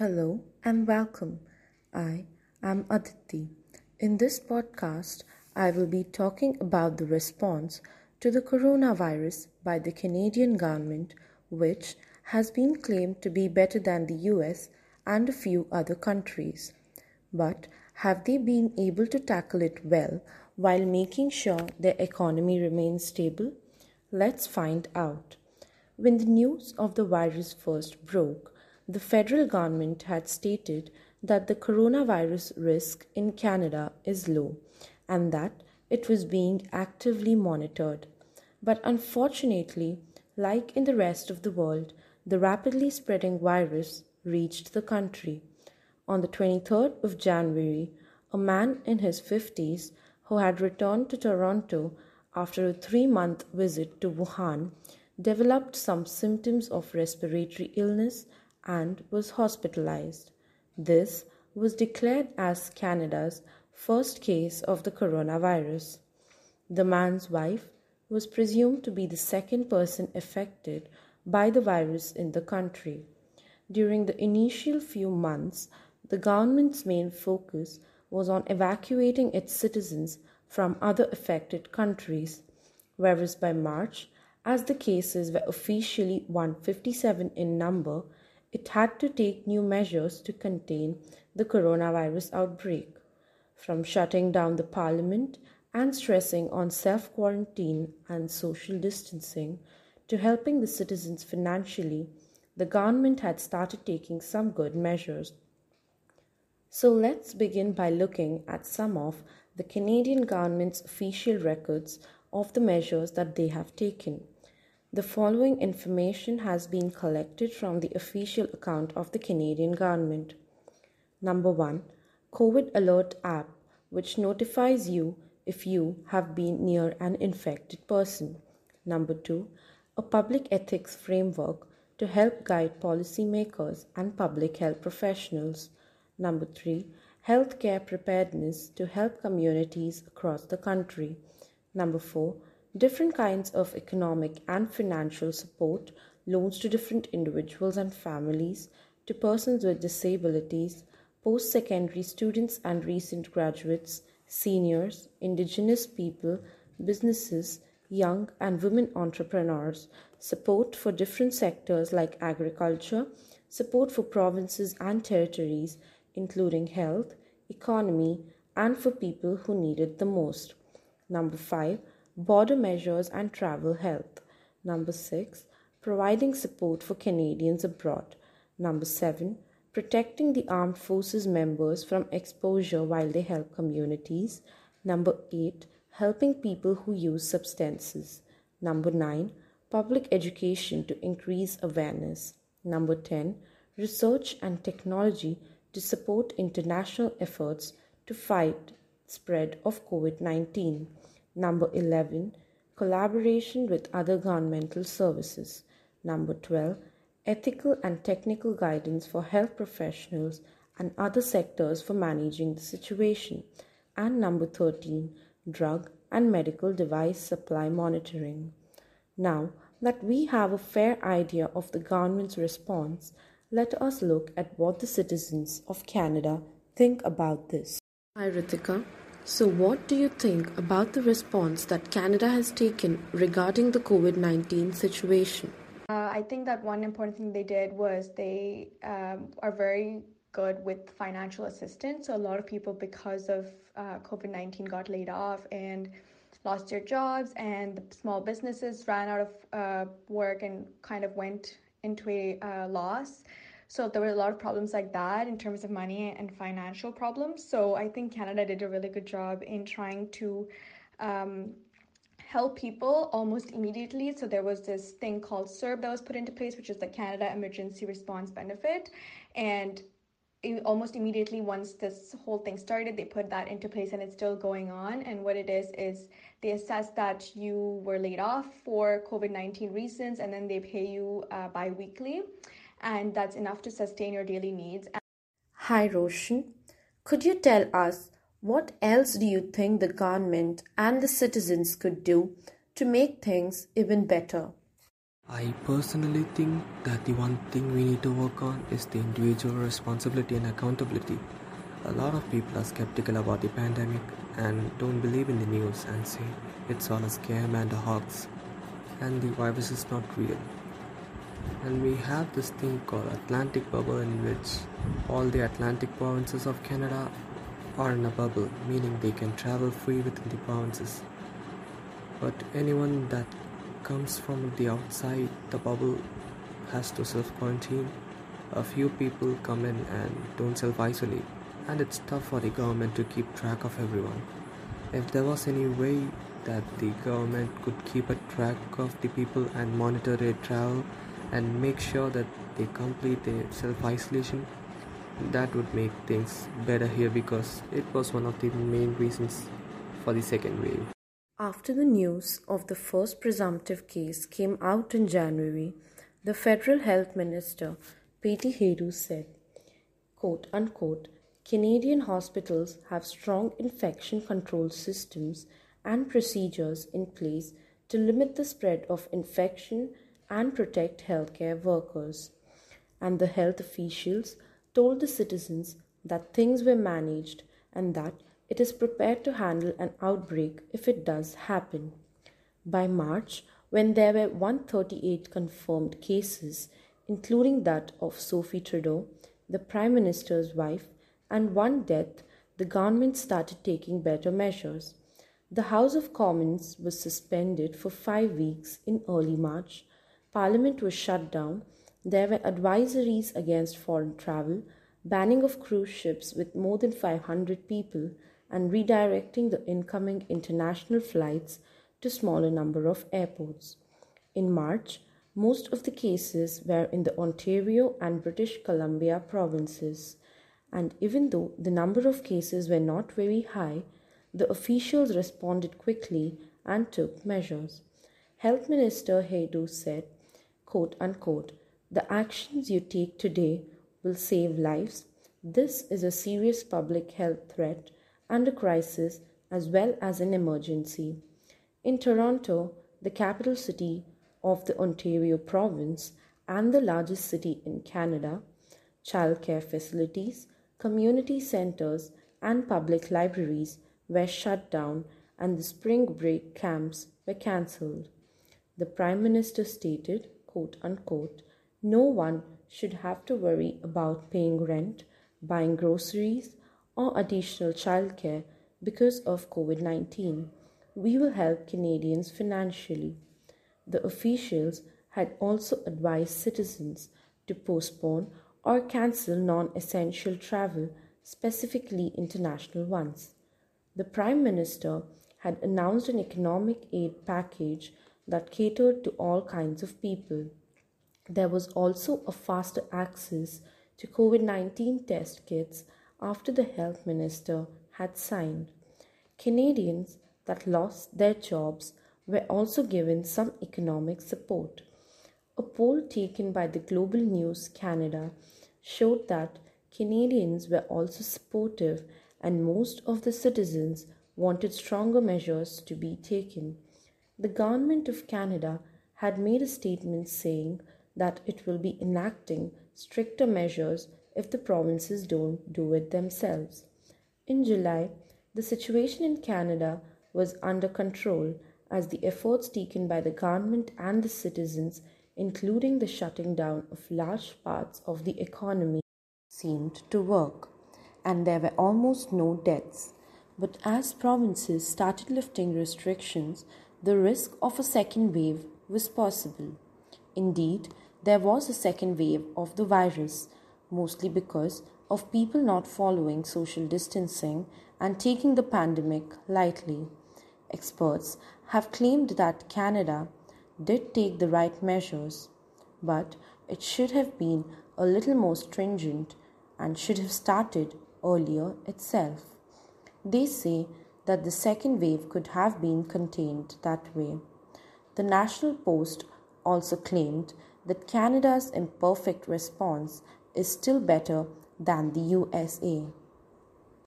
Hello and welcome. I am Aditi. In this podcast, I will be talking about the response to the coronavirus by the Canadian government, which has been claimed to be better than the US and a few other countries. But have they been able to tackle it well while making sure their economy remains stable? Let's find out. When the news of the virus first broke, the federal government had stated that the coronavirus risk in Canada is low and that it was being actively monitored. But unfortunately, like in the rest of the world, the rapidly spreading virus reached the country. On the 23rd of January, a man in his 50s who had returned to Toronto after a three month visit to Wuhan developed some symptoms of respiratory illness and was hospitalized. This was declared as Canada's first case of the coronavirus. The man's wife was presumed to be the second person affected by the virus in the country. During the initial few months, the government's main focus was on evacuating its citizens from other affected countries, whereas by March, as the cases were officially 157 in number, it had to take new measures to contain the coronavirus outbreak, from shutting down the parliament and stressing on self quarantine and social distancing to helping the citizens financially, the government had started taking some good measures. So let's begin by looking at some of the Canadian government's official records of the measures that they have taken. The following information has been collected from the official account of the Canadian government. Number 1. COVID Alert app, which notifies you if you have been near an infected person. Number 2. A public ethics framework to help guide policymakers and public health professionals. Number 3. Healthcare preparedness to help communities across the country. Number 4 different kinds of economic and financial support, loans to different individuals and families, to persons with disabilities, post secondary students and recent graduates, seniors, indigenous people, businesses, young and women entrepreneurs, support for different sectors like agriculture, support for provinces and territories, including health, economy, and for people who need it the most. Number 5 border measures and travel health. Number 6. Providing support for Canadians abroad. Number 7. Protecting the armed forces members from exposure while they help communities. Number 8. Helping people who use substances. Number 9. Public education to increase awareness. Number 10. Research and technology to support international efforts to fight spread of COVID-19. Number 11. Collaboration with other governmental services. Number 12. Ethical and technical guidance for health professionals and other sectors for managing the situation. And number 13. Drug and medical device supply monitoring. Now that we have a fair idea of the government's response, let us look at what the citizens of Canada think about this. Hi Ritika. So, what do you think about the response that Canada has taken regarding the COVID 19 situation? Uh, I think that one important thing they did was they um, are very good with financial assistance. So, a lot of people, because of uh, COVID 19, got laid off and lost their jobs, and the small businesses ran out of uh, work and kind of went into a uh, loss. So there were a lot of problems like that in terms of money and financial problems. So I think Canada did a really good job in trying to um, help people almost immediately. So there was this thing called CERB that was put into place, which is the Canada Emergency Response Benefit. And almost immediately once this whole thing started they put that into place and it's still going on and what it is is they assess that you were laid off for covid-19 reasons and then they pay you uh, bi-weekly and that's enough to sustain your daily needs. Hi, Roshan. Could you tell us what else do you think the government and the citizens could do to make things even better? I personally think that the one thing we need to work on is the individual responsibility and accountability. A lot of people are skeptical about the pandemic and don't believe in the news and say it's all a scam and a hoax and the virus is not real. And we have this thing called Atlantic bubble in which all the Atlantic provinces of Canada are in a bubble, meaning they can travel free within the provinces. But anyone that comes from the outside the bubble has to self quarantine. A few people come in and don't self isolate, and it's tough for the government to keep track of everyone. If there was any way that the government could keep a track of the people and monitor their travel and make sure that they complete their self isolation, that would make things better here because it was one of the main reasons for the second wave. After the news of the first presumptive case came out in January, the federal health minister, Patty Hajdu, said, quote unquote, Canadian hospitals have strong infection control systems and procedures in place to limit the spread of infection and protect healthcare workers. And the health officials told the citizens that things were managed and that it is prepared to handle an outbreak if it does happen. By March, when there were 138 confirmed cases, including that of Sophie Trudeau, the Prime Minister's wife, and one death, the government started taking better measures. The House of Commons was suspended for five weeks in early March. Parliament was shut down. There were advisories against foreign travel, banning of cruise ships with more than 500 people, and redirecting the incoming international flights to smaller number of airports. In March, most of the cases were in the Ontario and British Columbia provinces, and even though the number of cases were not very high, the officials responded quickly and took measures. Health Minister Hajdu said, quote unquote, the actions you take today will save lives. This is a serious public health threat and a crisis as well as an emergency. In Toronto, the capital city of the Ontario province and the largest city in Canada, childcare facilities, community centers, and public libraries were shut down and the spring break camps were cancelled. The Prime Minister stated, quote unquote, no one should have to worry about paying rent, buying groceries, or additional childcare because of COVID 19. We will help Canadians financially. The officials had also advised citizens to postpone or cancel non essential travel, specifically international ones. The Prime Minister had announced an economic aid package that catered to all kinds of people. There was also a faster access to COVID 19 test kits after the health minister had signed. Canadians that lost their jobs were also given some economic support. A poll taken by the Global News Canada showed that Canadians were also supportive and most of the citizens wanted stronger measures to be taken. The Government of Canada had made a statement saying that it will be enacting stricter measures if the provinces don't do it themselves. In July, the situation in Canada was under control as the efforts taken by the government and the citizens, including the shutting down of large parts of the economy, seemed to work, and there were almost no deaths. But as provinces started lifting restrictions, the risk of a second wave was possible. Indeed, there was a second wave of the virus mostly because of people not following social distancing and taking the pandemic lightly. Experts have claimed that Canada did take the right measures, but it should have been a little more stringent and should have started earlier itself. They say that the second wave could have been contained that way. The National Post also claimed that Canada's imperfect response is still better than the USA.